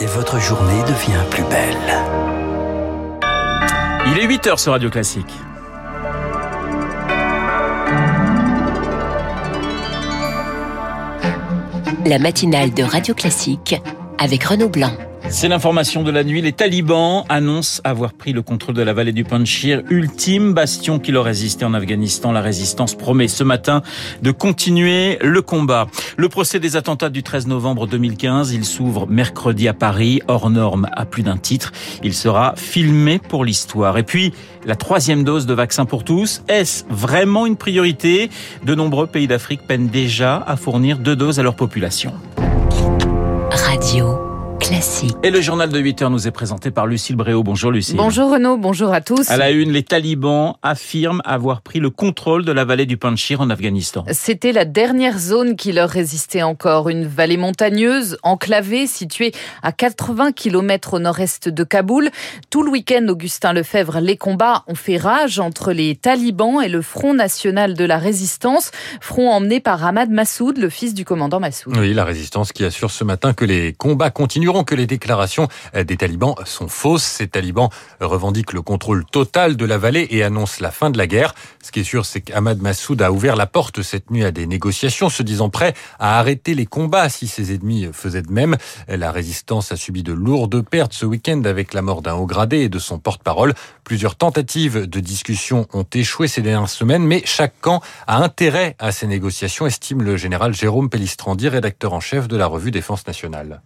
et votre journée devient plus belle. Il est 8h sur Radio Classique. La matinale de Radio Classique avec Renaud Blanc. C'est l'information de la nuit. Les talibans annoncent avoir pris le contrôle de la vallée du Panjshir, ultime bastion qui leur résistait en Afghanistan. La résistance promet ce matin de continuer le combat. Le procès des attentats du 13 novembre 2015, il s'ouvre mercredi à Paris, hors norme à plus d'un titre. Il sera filmé pour l'histoire. Et puis, la troisième dose de vaccin pour tous, est-ce vraiment une priorité? De nombreux pays d'Afrique peinent déjà à fournir deux doses à leur population. Radio. Classique. Et le journal de 8 heures nous est présenté par Lucille Bréau. Bonjour Lucille. Bonjour Renaud, bonjour à tous. À la une, les talibans affirment avoir pris le contrôle de la vallée du Panjshir en Afghanistan. C'était la dernière zone qui leur résistait encore, une vallée montagneuse, enclavée, située à 80 km au nord-est de Kaboul. Tout le week-end, Augustin Lefebvre, les combats ont fait rage entre les talibans et le Front national de la résistance, front emmené par Ahmad Massoud, le fils du commandant Massoud. Oui, la résistance qui assure ce matin que les combats continueront que les déclarations des talibans sont fausses. Ces talibans revendiquent le contrôle total de la vallée et annoncent la fin de la guerre. Ce qui est sûr, c'est qu'Ahmad Massoud a ouvert la porte cette nuit à des négociations, se disant prêt à arrêter les combats si ses ennemis faisaient de même. La résistance a subi de lourdes pertes ce week-end avec la mort d'un haut gradé et de son porte-parole. Plusieurs tentatives de discussion ont échoué ces dernières semaines, mais chaque camp a intérêt à ces négociations, estime le général Jérôme Pellistrandi, rédacteur en chef de la revue Défense nationale.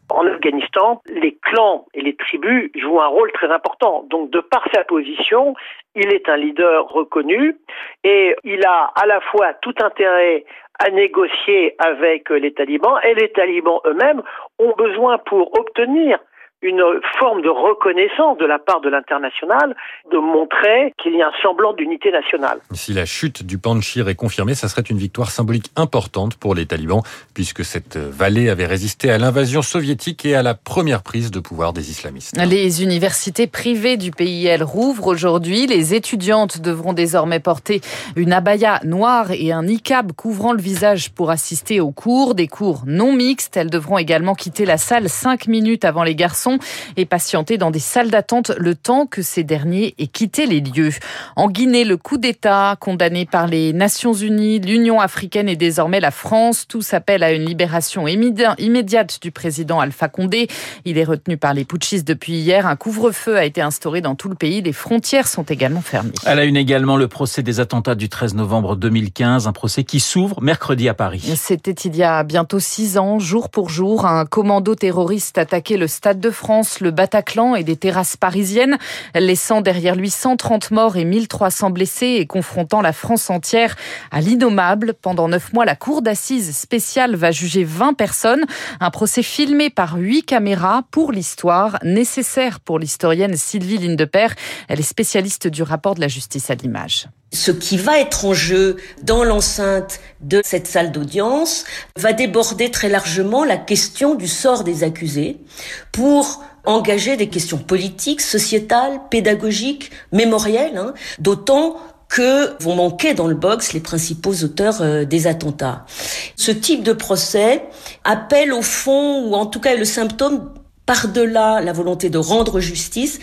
Les clans et les tribus jouent un rôle très important. Donc, de par sa position, il est un leader reconnu et il a à la fois tout intérêt à négocier avec les talibans et les talibans eux-mêmes ont besoin pour obtenir une forme de reconnaissance de la part de l'international, de montrer qu'il y a un semblant d'unité nationale. Si la chute du Panjshir est confirmée, ça serait une victoire symbolique importante pour les talibans, puisque cette vallée avait résisté à l'invasion soviétique et à la première prise de pouvoir des islamistes. Les universités privées du pays, elles rouvrent aujourd'hui. Les étudiantes devront désormais porter une abaya noire et un niqab couvrant le visage pour assister aux cours, des cours non mixtes. Elles devront également quitter la salle cinq minutes avant les garçons et patienter dans des salles d'attente le temps que ces derniers aient quitté les lieux. En Guinée, le coup d'État condamné par les Nations Unies, l'Union africaine et désormais la France, tous appellent à une libération immédiate du président Alpha Condé. Il est retenu par les putschistes depuis hier. Un couvre-feu a été instauré dans tout le pays. Les frontières sont également fermées. À la une également, le procès des attentats du 13 novembre 2015, un procès qui s'ouvre mercredi à Paris. C'était il y a bientôt six ans, jour pour jour, un commando terroriste attaquait le stade de France, le Bataclan et des terrasses parisiennes, laissant derrière lui 130 morts et 1300 blessés et confrontant la France entière à l'innommable. Pendant neuf mois, la cour d'assises spéciale va juger 20 personnes. Un procès filmé par huit caméras pour l'histoire, nécessaire pour l'historienne Sylvie Lindepère. Elle est spécialiste du rapport de la justice à l'image. Ce qui va être en jeu dans l'enceinte de cette salle d'audience va déborder très largement la question du sort des accusés pour engager des questions politiques, sociétales, pédagogiques, mémorielles, hein, d'autant que vont manquer dans le box les principaux auteurs euh, des attentats. Ce type de procès appelle au fond, ou en tout cas est le symptôme par-delà la volonté de rendre justice,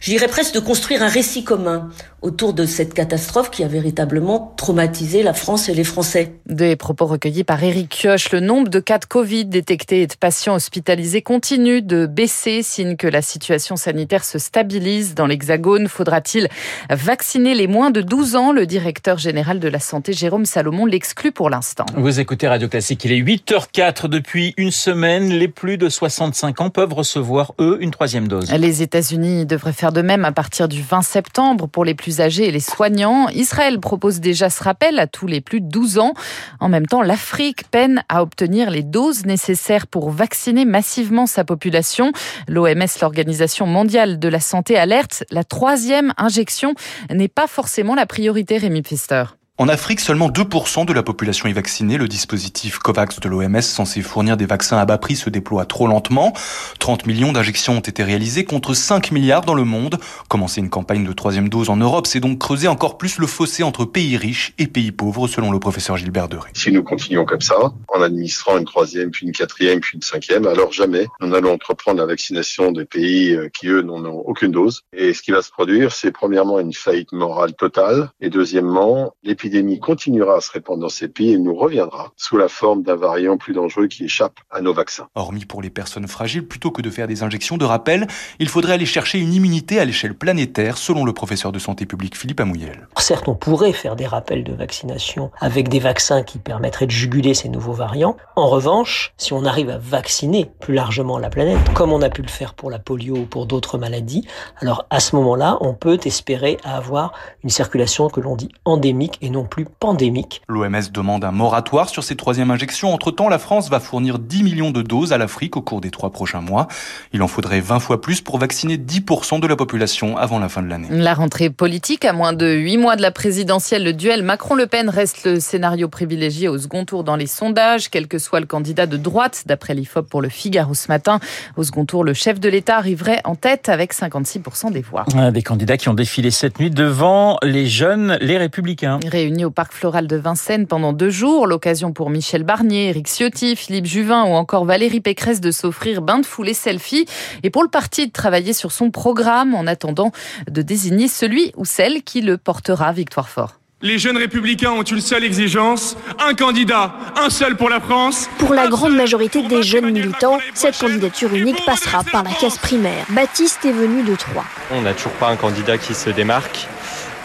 je dirais presque de construire un récit commun autour de cette catastrophe qui a véritablement traumatisé la France et les Français. Des propos recueillis par Éric Kioch. Le nombre de cas de Covid détectés et de patients hospitalisés continue de baisser, signe que la situation sanitaire se stabilise dans l'Hexagone. Faudra-t-il vacciner les moins de 12 ans? Le directeur général de la santé, Jérôme Salomon, l'exclut pour l'instant. Vous écoutez Radio Classique, il est 8h04 depuis une semaine. Les plus de 65 ans peuvent recevoir, eux, une troisième dose. Les États-Unis devraient faire de même à partir du 20 septembre pour les plus âgés et les soignants. Israël propose déjà ce rappel à tous les plus de 12 ans. En même temps, l'Afrique peine à obtenir les doses nécessaires pour vacciner massivement sa population. L'OMS, l'Organisation mondiale de la santé, alerte, la troisième injection n'est pas forcément la priorité, Rémi Pfister. En Afrique, seulement 2% de la population est vaccinée. Le dispositif COVAX de l'OMS, censé fournir des vaccins à bas prix, se déploie trop lentement. 30 millions d'injections ont été réalisées contre 5 milliards dans le monde. Commencer une campagne de troisième dose en Europe, c'est donc creuser encore plus le fossé entre pays riches et pays pauvres, selon le professeur Gilbert Deré. Si nous continuons comme ça, en administrant une troisième, puis une quatrième, puis une cinquième, alors jamais nous allons entreprendre la vaccination des pays euh, qui, eux, n'en ont aucune dose. Et ce qui va se produire, c'est premièrement une faillite morale totale, et deuxièmement, l'épidémie l'épidémie continuera à se répandre dans ces pays et nous reviendra sous la forme d'un variant plus dangereux qui échappe à nos vaccins. Hormis pour les personnes fragiles, plutôt que de faire des injections de rappel, il faudrait aller chercher une immunité à l'échelle planétaire, selon le professeur de santé publique Philippe Amouyel. Certes, on pourrait faire des rappels de vaccination avec des vaccins qui permettraient de juguler ces nouveaux variants. En revanche, si on arrive à vacciner plus largement la planète, comme on a pu le faire pour la polio ou pour d'autres maladies, alors à ce moment-là, on peut espérer avoir une circulation que l'on dit endémique et non plus pandémique. L'OMS demande un moratoire sur ces troisièmes injections. Entre-temps, la France va fournir 10 millions de doses à l'Afrique au cours des trois prochains mois. Il en faudrait 20 fois plus pour vacciner 10% de la population avant la fin de l'année. La rentrée politique, à moins de 8 mois de la présidentielle, le duel Macron-Le Pen reste le scénario privilégié au second tour dans les sondages, quel que soit le candidat de droite, d'après l'IFOP pour le Figaro ce matin. Au second tour, le chef de l'État arriverait en tête avec 56% des voix. Des candidats qui ont défilé cette nuit devant les jeunes, les républicains au Parc Floral de Vincennes pendant deux jours. L'occasion pour Michel Barnier, Eric Ciotti, Philippe Juvin ou encore Valérie Pécresse de s'offrir bain de foulée selfie et pour le parti de travailler sur son programme en attendant de désigner celui ou celle qui le portera victoire fort. Les jeunes républicains ont une seule exigence, un candidat, un seul pour la France. Pour la grande majorité des jeunes militants, cette candidature unique passera par la case primaire. Baptiste est venu de Troyes. On n'a toujours pas un candidat qui se démarque.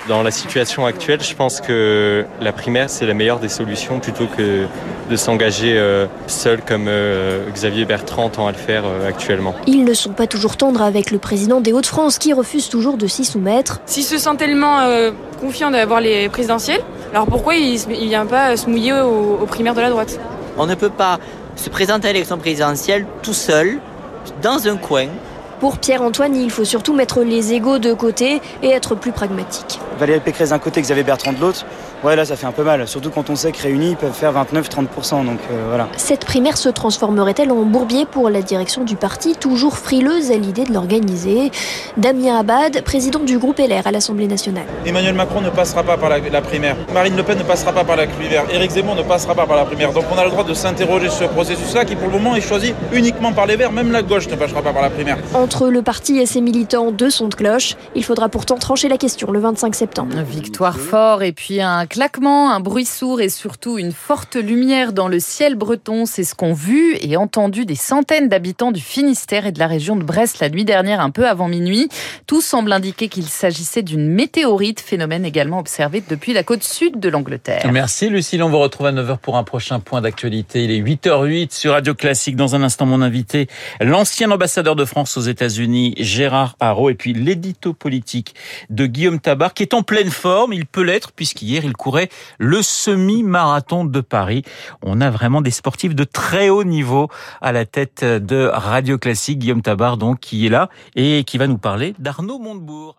Dans la situation actuelle, je pense que la primaire, c'est la meilleure des solutions plutôt que de s'engager euh, seul comme euh, Xavier Bertrand tend à le faire euh, actuellement. Ils ne sont pas toujours tendres avec le président des Hauts-de-France qui refuse toujours de s'y soumettre. S'il se sent tellement confiant d'avoir les présidentielles, alors pourquoi il ne vient pas se mouiller aux, aux primaires de la droite? On ne peut pas se présenter à l'élection présidentielle tout seul, dans un coin, pour Pierre-Antoine, il faut surtout mettre les égaux de côté et être plus pragmatique. Valérie Pécresse d'un côté, Xavier Bertrand de l'autre, ouais là ça fait un peu mal. Surtout quand on sait que réunis ils peuvent faire 29-30%. Donc euh, voilà. Cette primaire se transformerait-elle en bourbier pour la direction du parti, toujours frileuse à l'idée de l'organiser? Damien Abad, président du groupe LR à l'Assemblée nationale. Emmanuel Macron ne passera pas par la, primaire. Marine Le Pen ne passera pas par la primaire. Éric Zemmour ne passera pas par la primaire. Donc on a le droit de s'interroger sur ce processus-là qui pour le moment est choisi uniquement par les Verts. Même la gauche ne passera pas par la primaire. Entre le parti et ses militants, deux sons de cloche. Il faudra pourtant trancher la question le 25 septembre. Victoire fort et puis un claquement, un bruit sourd et surtout une forte lumière dans le ciel breton. C'est ce qu'ont vu et entendu des centaines d'habitants du Finistère et de la région de Brest la nuit dernière, un peu avant minuit. Tout semble indiquer qu'il s'agissait d'une météorite, phénomène également observé depuis la côte sud de l'Angleterre. Merci Lucille, on vous retrouve à 9h pour un prochain point d'actualité. Il est 8h08 sur Radio Classique. Dans un instant, mon invité, l'ancien ambassadeur de France aux États-Unis, Gérard Haro, et puis l'édito politique de Guillaume Tabar, qui est en pleine forme. Il peut l'être puisqu'hier, il courait le semi-marathon de Paris. On a vraiment des sportifs de très haut niveau à la tête de Radio Classique. Guillaume Tabar, donc, qui est là et qui va nous parler d'Arnaud Montebourg.